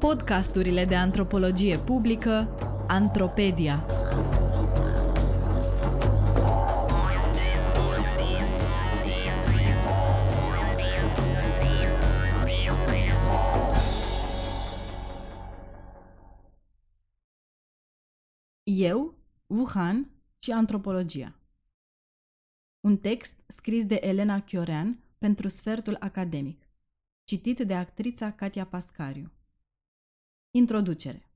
Podcasturile de antropologie publică Antropedia. Eu, Wuhan și antropologia. Un text scris de Elena Chiorean pentru sfertul academic, citit de actrița Katia Pascariu. Introducere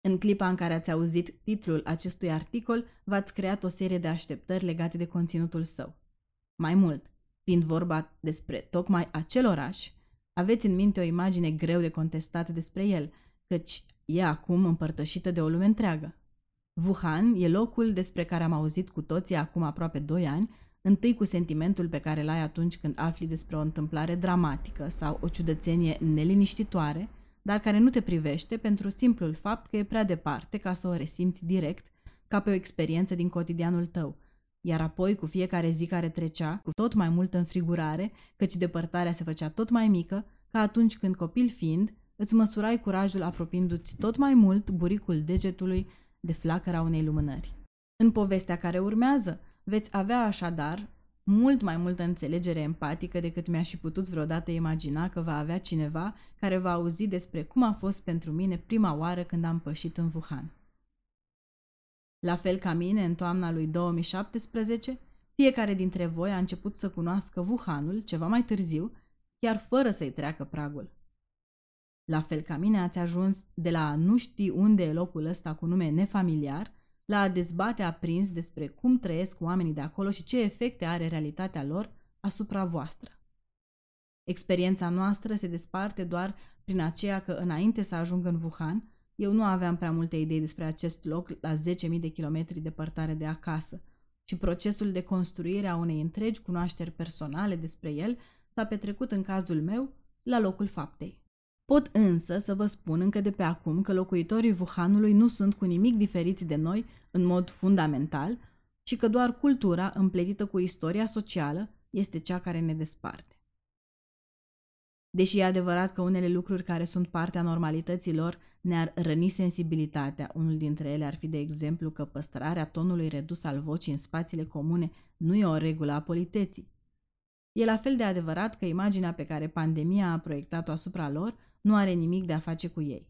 În clipa în care ați auzit titlul acestui articol, v-ați creat o serie de așteptări legate de conținutul său. Mai mult, fiind vorba despre tocmai acel oraș, aveți în minte o imagine greu de contestat despre el, căci e acum împărtășită de o lume întreagă. Wuhan e locul despre care am auzit cu toții acum aproape 2 ani, întâi cu sentimentul pe care l-ai atunci când afli despre o întâmplare dramatică sau o ciudățenie neliniștitoare, dar care nu te privește pentru simplul fapt că e prea departe ca să o resimți direct, ca pe o experiență din cotidianul tău, iar apoi cu fiecare zi care trecea, cu tot mai multă înfrigurare, căci depărtarea se făcea tot mai mică, ca atunci când copil fiind, îți măsurai curajul apropiindu-ți tot mai mult buricul degetului de flacăra unei lumânări. În povestea care urmează, veți avea așadar mult mai multă înțelegere empatică decât mi-aș fi putut vreodată imagina că va avea cineva care va auzi despre cum a fost pentru mine prima oară când am pășit în Wuhan. La fel ca mine, în toamna lui 2017, fiecare dintre voi a început să cunoască Wuhanul ceva mai târziu, chiar fără să-i treacă pragul. La fel ca mine ați ajuns de la a nu ști unde e locul ăsta cu nume nefamiliar, la a dezbate aprins despre cum trăiesc oamenii de acolo și ce efecte are realitatea lor asupra voastră. Experiența noastră se desparte doar prin aceea că înainte să ajung în Wuhan, eu nu aveam prea multe idei despre acest loc la 10.000 de kilometri departare de acasă și procesul de construire a unei întregi cunoașteri personale despre el s-a petrecut în cazul meu la locul faptei. Pot însă să vă spun încă de pe acum că locuitorii Wuhanului nu sunt cu nimic diferiți de noi în mod fundamental și că doar cultura, împletită cu istoria socială, este cea care ne desparte. Deși e adevărat că unele lucruri care sunt partea normalității lor ne-ar răni sensibilitatea, unul dintre ele ar fi de exemplu că păstrarea tonului redus al vocii în spațiile comune nu e o regulă a politeții. E la fel de adevărat că imaginea pe care pandemia a proiectat-o asupra lor nu are nimic de a face cu ei.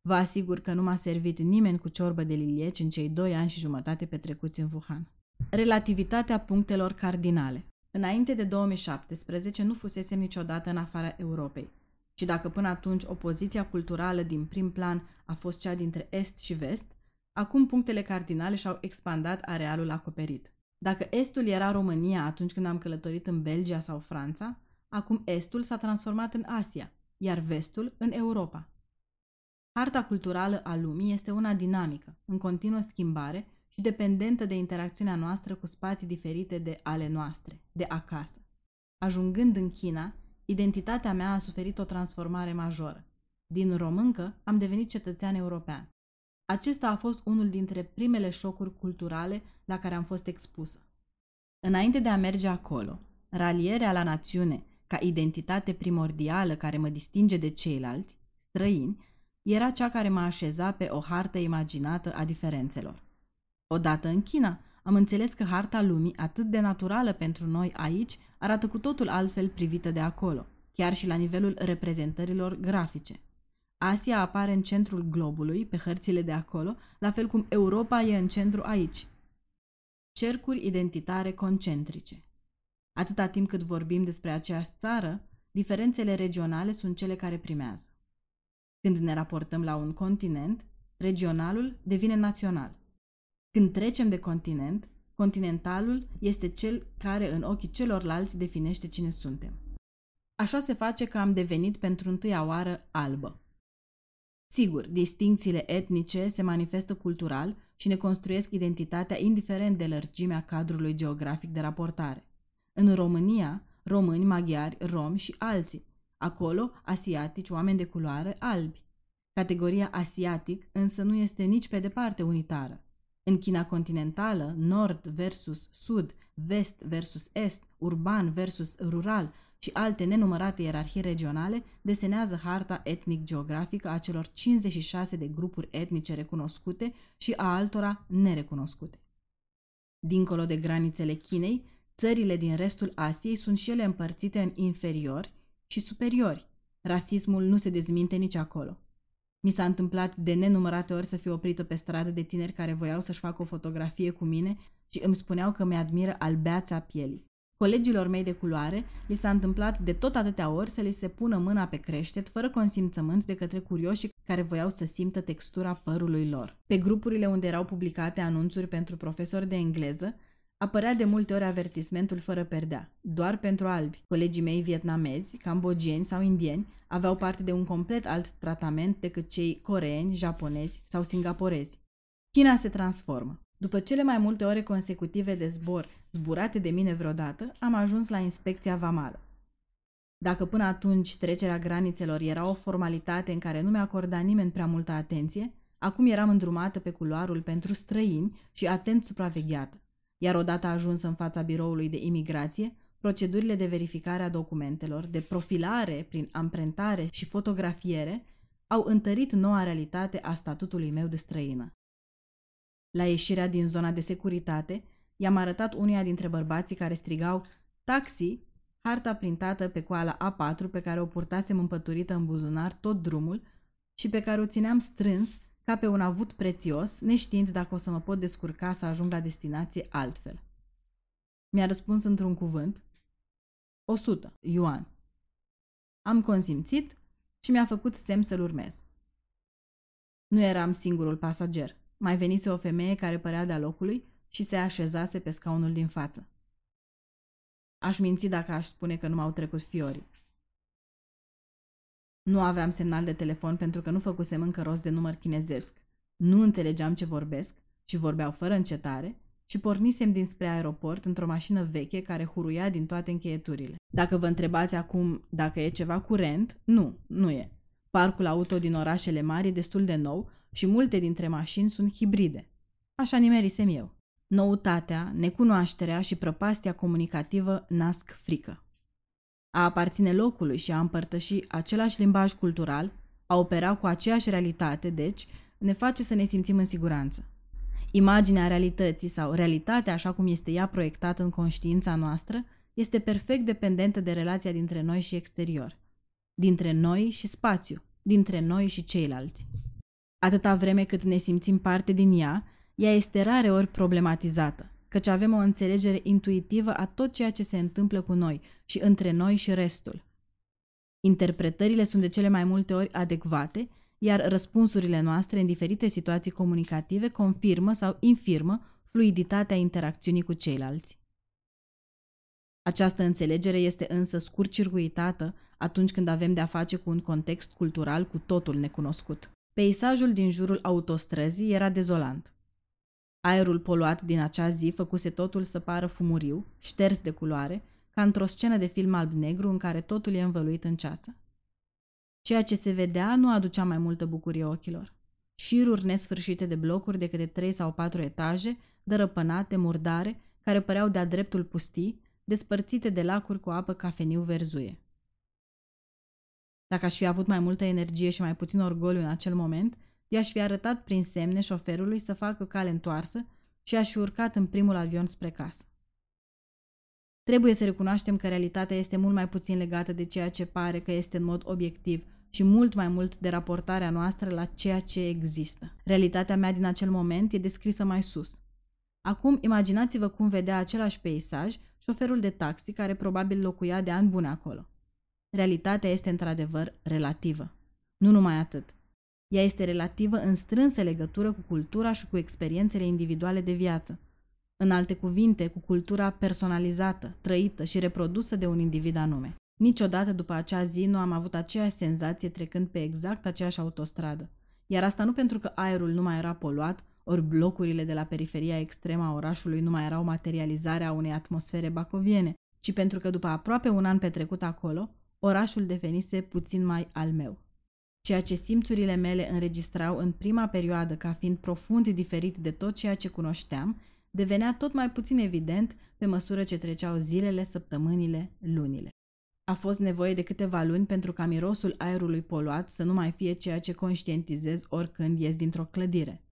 Vă asigur că nu m-a servit nimeni cu ciorbă de lilieci în cei doi ani și jumătate petrecuți în Wuhan. Relativitatea punctelor cardinale. Înainte de 2017 nu fusesem niciodată în afara Europei. Și dacă până atunci opoziția culturală din prim plan a fost cea dintre Est și Vest, acum punctele cardinale și-au expandat arealul acoperit. Dacă Estul era România atunci când am călătorit în Belgia sau Franța, acum Estul s-a transformat în Asia, iar Vestul în Europa. Harta culturală a lumii este una dinamică, în continuă schimbare și dependentă de interacțiunea noastră cu spații diferite de ale noastre, de acasă. Ajungând în China, identitatea mea a suferit o transformare majoră. Din româncă am devenit cetățean european. Acesta a fost unul dintre primele șocuri culturale la care am fost expusă. Înainte de a merge acolo, ralierea la națiune ca identitate primordială care mă distinge de ceilalți, străini, era cea care mă așeza pe o hartă imaginată a diferențelor. Odată în China, am înțeles că harta lumii, atât de naturală pentru noi aici, arată cu totul altfel privită de acolo, chiar și la nivelul reprezentărilor grafice. Asia apare în centrul globului, pe hărțile de acolo, la fel cum Europa e în centru aici. Cercuri identitare concentrice. Atâta timp cât vorbim despre aceeași țară, diferențele regionale sunt cele care primează. Când ne raportăm la un continent, regionalul devine național. Când trecem de continent, continentalul este cel care în ochii celorlalți definește cine suntem. Așa se face că am devenit pentru întâia oară albă. Sigur, distincțiile etnice se manifestă cultural și ne construiesc identitatea indiferent de lărgimea cadrului geografic de raportare. În România, români, maghiari, romi și alții. Acolo, asiatici, oameni de culoare, albi. Categoria asiatic însă nu este nici pe departe unitară. În China continentală, nord versus sud, vest versus est, urban versus rural, și alte nenumărate ierarhii regionale desenează harta etnic-geografică a celor 56 de grupuri etnice recunoscute și a altora nerecunoscute. Dincolo de granițele Chinei, țările din restul Asiei sunt și ele împărțite în inferiori și superiori. Rasismul nu se dezminte nici acolo. Mi s-a întâmplat de nenumărate ori să fiu oprită pe stradă de tineri care voiau să-și facă o fotografie cu mine și îmi spuneau că mi-admiră albeața pielii. Colegilor mei de culoare li s-a întâmplat de tot atâtea ori să li se pună mâna pe creștet fără consimțământ de către curioși care voiau să simtă textura părului lor. Pe grupurile unde erau publicate anunțuri pentru profesori de engleză, apărea de multe ori avertismentul fără perdea, doar pentru albi. Colegii mei vietnamezi, cambogieni sau indieni aveau parte de un complet alt tratament decât cei coreeni, japonezi sau singaporezi. China se transformă. După cele mai multe ore consecutive de zbor zburate de mine vreodată, am ajuns la inspecția vamală. Dacă până atunci trecerea granițelor era o formalitate în care nu mi-a acordat nimeni prea multă atenție, acum eram îndrumată pe culoarul pentru străini și atent supravegheată. Iar odată ajuns în fața biroului de imigrație, procedurile de verificare a documentelor, de profilare prin amprentare și fotografiere au întărit noua realitate a statutului meu de străină. La ieșirea din zona de securitate, i-am arătat unuia dintre bărbații care strigau taxi, harta printată pe coala A4 pe care o purtasem împăturită în buzunar tot drumul și pe care o țineam strâns ca pe un avut prețios, neștiind dacă o să mă pot descurca să ajung la destinație altfel. Mi-a răspuns într-un cuvânt, 100, Ioan. Am consimțit și mi-a făcut semn să-l urmez. Nu eram singurul pasager. Mai venise o femeie care părea de-a locului și se așezase pe scaunul din față. Aș minți dacă aș spune că nu m-au trecut fiorii. Nu aveam semnal de telefon pentru că nu făcusem încă rost de număr chinezesc. Nu înțelegeam ce vorbesc și vorbeau fără încetare și pornisem dinspre aeroport într-o mașină veche care huruia din toate încheieturile. Dacă vă întrebați acum dacă e ceva curent, nu, nu e. Parcul auto din orașele mari e destul de nou și multe dintre mașini sunt hibride. Așa nimerisem eu. Noutatea, necunoașterea și prăpastia comunicativă nasc frică. A aparține locului și a împărtăși același limbaj cultural, a opera cu aceeași realitate, deci, ne face să ne simțim în siguranță. Imaginea realității sau realitatea așa cum este ea proiectată în conștiința noastră este perfect dependentă de relația dintre noi și exterior, dintre noi și spațiu, dintre noi și ceilalți. Atâta vreme cât ne simțim parte din ea, ea este rare ori problematizată, căci avem o înțelegere intuitivă a tot ceea ce se întâmplă cu noi și între noi și restul. Interpretările sunt de cele mai multe ori adecvate, iar răspunsurile noastre în diferite situații comunicative confirmă sau infirmă fluiditatea interacțiunii cu ceilalți. Această înțelegere este însă scurt-circuitată atunci când avem de-a face cu un context cultural cu totul necunoscut. Peisajul din jurul autostrăzii era dezolant. Aerul poluat din acea zi făcuse totul să pară fumuriu, șters de culoare, ca într-o scenă de film alb-negru în care totul e învăluit în ceață. Ceea ce se vedea nu aducea mai multă bucurie ochilor. Șiruri nesfârșite de blocuri de câte trei sau patru etaje, dărăpânate, murdare, care păreau de-a dreptul pustii, despărțite de lacuri cu apă cafeniu verzuie. Dacă aș fi avut mai multă energie și mai puțin orgoliu în acel moment, i-aș fi arătat prin semne șoferului să facă cale întoarsă și aș fi urcat în primul avion spre casă. Trebuie să recunoaștem că realitatea este mult mai puțin legată de ceea ce pare că este în mod obiectiv și mult mai mult de raportarea noastră la ceea ce există. Realitatea mea din acel moment e descrisă mai sus. Acum imaginați-vă cum vedea același peisaj șoferul de taxi care probabil locuia de ani bune acolo. Realitatea este într-adevăr relativă. Nu numai atât. Ea este relativă în strânsă legătură cu cultura și cu experiențele individuale de viață. În alte cuvinte, cu cultura personalizată, trăită și reprodusă de un individ anume. Niciodată după acea zi nu am avut aceeași senzație trecând pe exact aceeași autostradă. Iar asta nu pentru că aerul nu mai era poluat, ori blocurile de la periferia extremă a orașului nu mai erau materializarea unei atmosfere bacoviene, ci pentru că după aproape un an petrecut acolo, orașul devenise puțin mai al meu. Ceea ce simțurile mele înregistrau în prima perioadă ca fiind profund diferit de tot ceea ce cunoșteam, devenea tot mai puțin evident pe măsură ce treceau zilele, săptămânile, lunile. A fost nevoie de câteva luni pentru ca mirosul aerului poluat să nu mai fie ceea ce conștientizez oricând ies dintr-o clădire.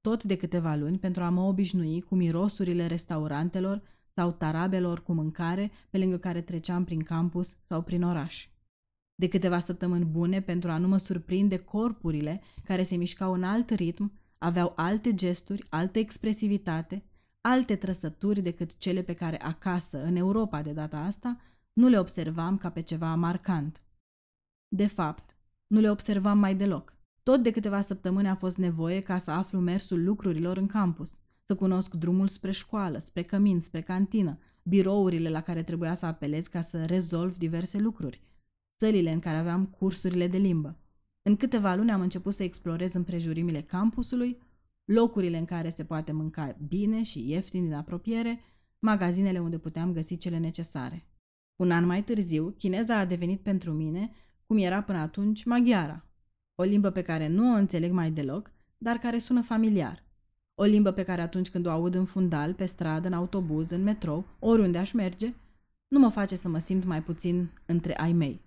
Tot de câteva luni pentru a mă obișnui cu mirosurile restaurantelor sau tarabelor cu mâncare pe lângă care treceam prin campus sau prin oraș. De câteva săptămâni bune pentru a nu mă surprinde corpurile care se mișcau în alt ritm, aveau alte gesturi, altă expresivitate, alte trăsături decât cele pe care acasă, în Europa de data asta, nu le observam ca pe ceva marcant. De fapt, nu le observam mai deloc. Tot de câteva săptămâni a fost nevoie ca să aflu mersul lucrurilor în campus, să cunosc drumul spre școală, spre cămin, spre cantină, birourile la care trebuia să apelez ca să rezolv diverse lucruri, sălile în care aveam cursurile de limbă. În câteva luni am început să explorez împrejurimile campusului, locurile în care se poate mânca bine și ieftin din apropiere, magazinele unde puteam găsi cele necesare. Un an mai târziu, chineza a devenit pentru mine, cum era până atunci, maghiara. O limbă pe care nu o înțeleg mai deloc, dar care sună familiar. O limbă pe care atunci când o aud în fundal, pe stradă, în autobuz, în metrou, oriunde aș merge, nu mă face să mă simt mai puțin între ai mei.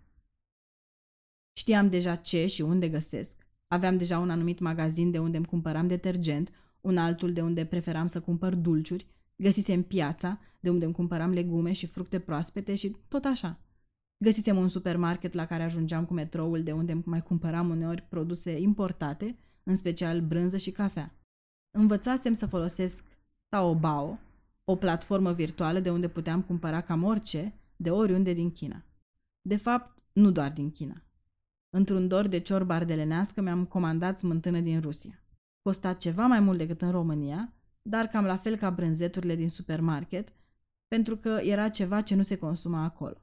Știam deja ce și unde găsesc. Aveam deja un anumit magazin de unde îmi cumpăram detergent, un altul de unde preferam să cumpăr dulciuri, găsisem piața, de unde îmi cumpăram legume și fructe proaspete și tot așa. Găsisem un supermarket la care ajungeam cu metroul, de unde mai cumpăram uneori produse importate, în special brânză și cafea. Învățasem să folosesc Taobao, o platformă virtuală de unde puteam cumpăra cam orice, de oriunde din China. De fapt, nu doar din China. Într-un dor de ciorbă ardelenească mi-am comandat smântână din Rusia. Costa ceva mai mult decât în România, dar cam la fel ca brânzeturile din supermarket, pentru că era ceva ce nu se consuma acolo.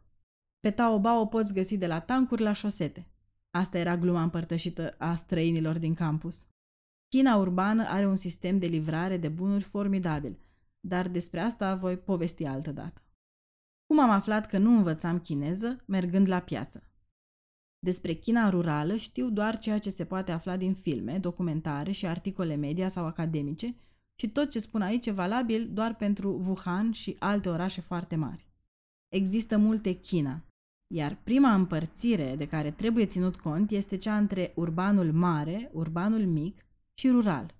Pe Taobao o poți găsi de la tancuri la șosete. Asta era gluma împărtășită a străinilor din campus. China urbană are un sistem de livrare de bunuri formidabil, dar despre asta voi povesti altă dată. Cum am aflat că nu învățam chineză mergând la piață? Despre China rurală știu doar ceea ce se poate afla din filme, documentare și articole media sau academice și tot ce spun aici e valabil doar pentru Wuhan și alte orașe foarte mari. Există multe China, iar prima împărțire de care trebuie ținut cont este cea între urbanul mare, urbanul mic și rural.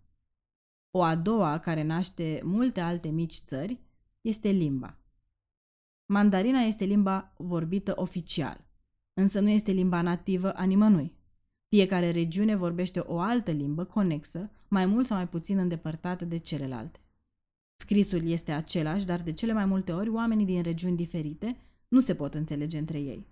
O a doua, care naște multe alte mici țări, este limba. Mandarina este limba vorbită oficial, însă nu este limba nativă a nimănui. Fiecare regiune vorbește o altă limbă conexă, mai mult sau mai puțin îndepărtată de celelalte. Scrisul este același, dar de cele mai multe ori oamenii din regiuni diferite nu se pot înțelege între ei.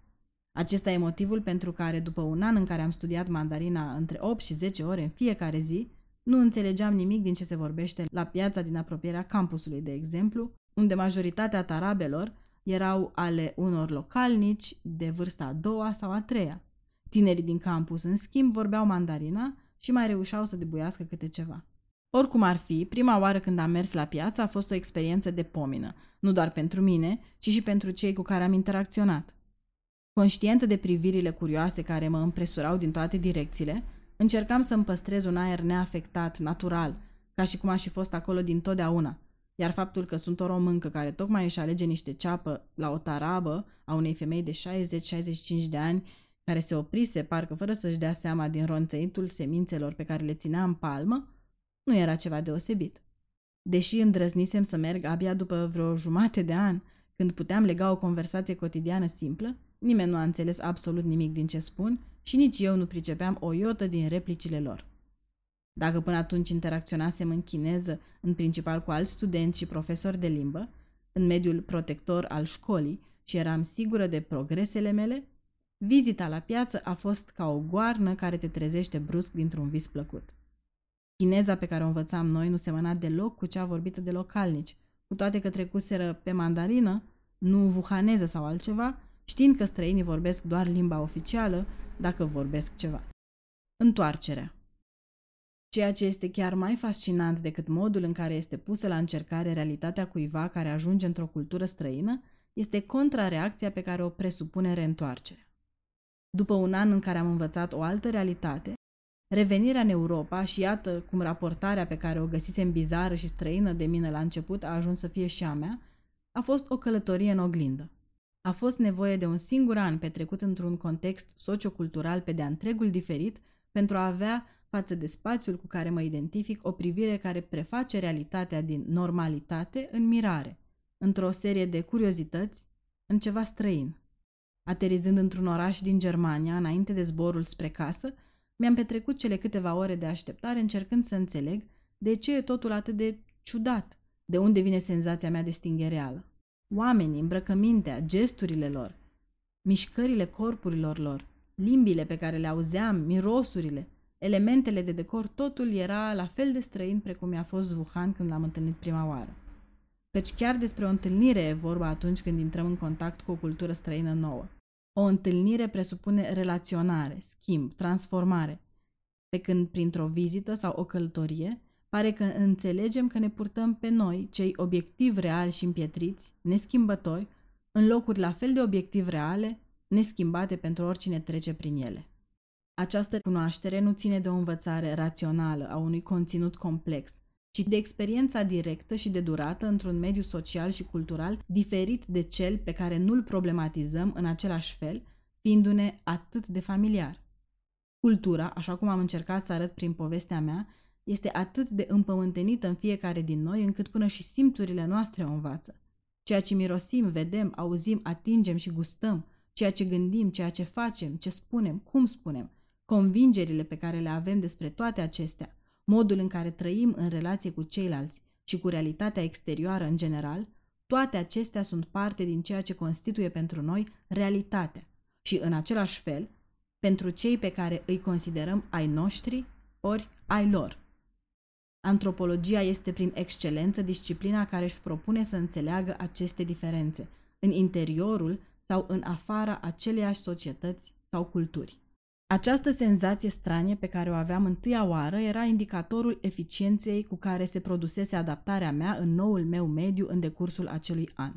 Acesta e motivul pentru care, după un an în care am studiat mandarina între 8 și 10 ore în fiecare zi, nu înțelegeam nimic din ce se vorbește la piața din apropierea campusului, de exemplu, unde majoritatea tarabelor erau ale unor localnici de vârsta a doua sau a treia. Tinerii din campus, în schimb, vorbeau mandarina și mai reușeau să debuiască câte ceva. Oricum ar fi, prima oară când am mers la piață a fost o experiență de pomină, nu doar pentru mine, ci și pentru cei cu care am interacționat. Conștientă de privirile curioase care mă împresurau din toate direcțiile, încercam să-mi păstrez un aer neafectat, natural, ca și cum aș fi fost acolo din totdeauna. Iar faptul că sunt o româncă care tocmai își alege niște ceapă la o tarabă a unei femei de 60-65 de ani, care se oprise parcă fără să-și dea seama din ronțăitul semințelor pe care le ținea în palmă, nu era ceva deosebit. Deși îndrăznisem să merg abia după vreo jumate de an, când puteam lega o conversație cotidiană simplă, nimeni nu a înțeles absolut nimic din ce spun și nici eu nu pricepeam o iotă din replicile lor. Dacă până atunci interacționasem în chineză, în principal cu alți studenți și profesori de limbă, în mediul protector al școlii și eram sigură de progresele mele, vizita la piață a fost ca o goarnă care te trezește brusc dintr-un vis plăcut. Chineza pe care o învățam noi nu semăna deloc cu cea vorbită de localnici, cu toate că trecuseră pe mandarină, nu vuhaneză sau altceva, știind că străinii vorbesc doar limba oficială, dacă vorbesc ceva. Întoarcerea Ceea ce este chiar mai fascinant decât modul în care este pusă la încercare realitatea cuiva care ajunge într-o cultură străină, este contrareacția pe care o presupune reîntoarcerea. După un an în care am învățat o altă realitate, Revenirea în Europa și iată cum raportarea pe care o găsisem bizară și străină de mine la început a ajuns să fie și a mea, a fost o călătorie în oglindă. a fost nevoie de un singur an petrecut într-un context sociocultural pe de-a întregul diferit pentru a avea față de spațiul cu care mă identific o privire care preface realitatea din normalitate în mirare, într-o serie de curiozități, în ceva străin. Aterizând într-un oraș din Germania, înainte de zborul spre casă, mi-am petrecut cele câteva ore de așteptare încercând să înțeleg de ce e totul atât de ciudat, de unde vine senzația mea de stinghereală. Oamenii, îmbrăcămintea, gesturile lor, mișcările corpurilor lor, limbile pe care le auzeam, mirosurile, elementele de decor, totul era la fel de străin precum mi-a fost Wuhan când l-am întâlnit prima oară. Căci chiar despre o întâlnire e vorba atunci când intrăm în contact cu o cultură străină nouă. O întâlnire presupune relaționare, schimb, transformare, pe când printr-o vizită sau o călătorie pare că înțelegem că ne purtăm pe noi, cei obiectiv reali și împietriți, neschimbători, în locuri la fel de obiectiv reale, neschimbate pentru oricine trece prin ele. Această cunoaștere nu ține de o învățare rațională a unui conținut complex, ci de experiența directă și de durată într-un mediu social și cultural diferit de cel pe care nu-l problematizăm în același fel, fiindu-ne atât de familiar. Cultura, așa cum am încercat să arăt prin povestea mea, este atât de împământenită în fiecare din noi încât până și simțurile noastre o învață. Ceea ce mirosim, vedem, auzim, atingem și gustăm, ceea ce gândim, ceea ce facem, ce spunem, cum spunem, convingerile pe care le avem despre toate acestea, modul în care trăim în relație cu ceilalți și cu realitatea exterioară în general, toate acestea sunt parte din ceea ce constituie pentru noi realitatea și, în același fel, pentru cei pe care îi considerăm ai noștri ori ai lor. Antropologia este prin excelență disciplina care își propune să înțeleagă aceste diferențe, în interiorul sau în afara aceleiași societăți sau culturi. Această senzație stranie pe care o aveam întâia oară era indicatorul eficienței cu care se produsese adaptarea mea în noul meu mediu în decursul acelui an.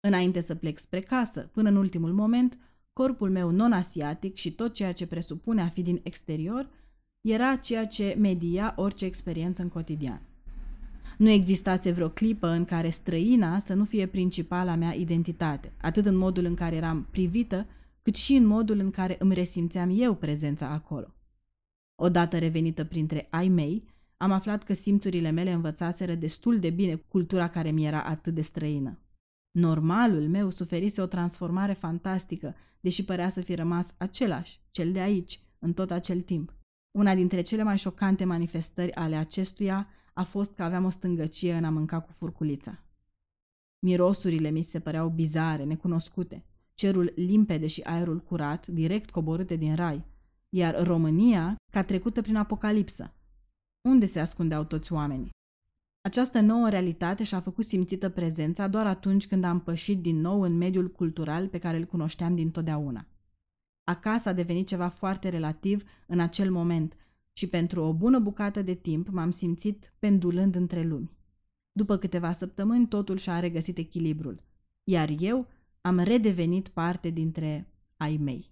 Înainte să plec spre casă, până în ultimul moment, corpul meu non-asiatic și tot ceea ce presupune a fi din exterior era ceea ce media orice experiență în cotidian. Nu existase vreo clipă în care străina să nu fie principala mea identitate, atât în modul în care eram privită, cât și în modul în care îmi resimțeam eu prezența acolo. Odată revenită printre ai mei, am aflat că simțurile mele învățaseră destul de bine cultura care mi era atât de străină. Normalul meu suferise o transformare fantastică, deși părea să fi rămas același, cel de aici, în tot acel timp. Una dintre cele mai șocante manifestări ale acestuia a fost că aveam o stângăcie în a mânca cu furculița. Mirosurile mi se păreau bizare, necunoscute cerul limpede și aerul curat, direct coborâte din rai, iar România ca trecută prin apocalipsă. Unde se ascundeau toți oamenii? Această nouă realitate și-a făcut simțită prezența doar atunci când am pășit din nou în mediul cultural pe care îl cunoșteam din totdeauna. Acasă a devenit ceva foarte relativ în acel moment și pentru o bună bucată de timp m-am simțit pendulând între lumi. După câteva săptămâni totul și-a regăsit echilibrul, iar eu am redevenit parte dintre ai mei.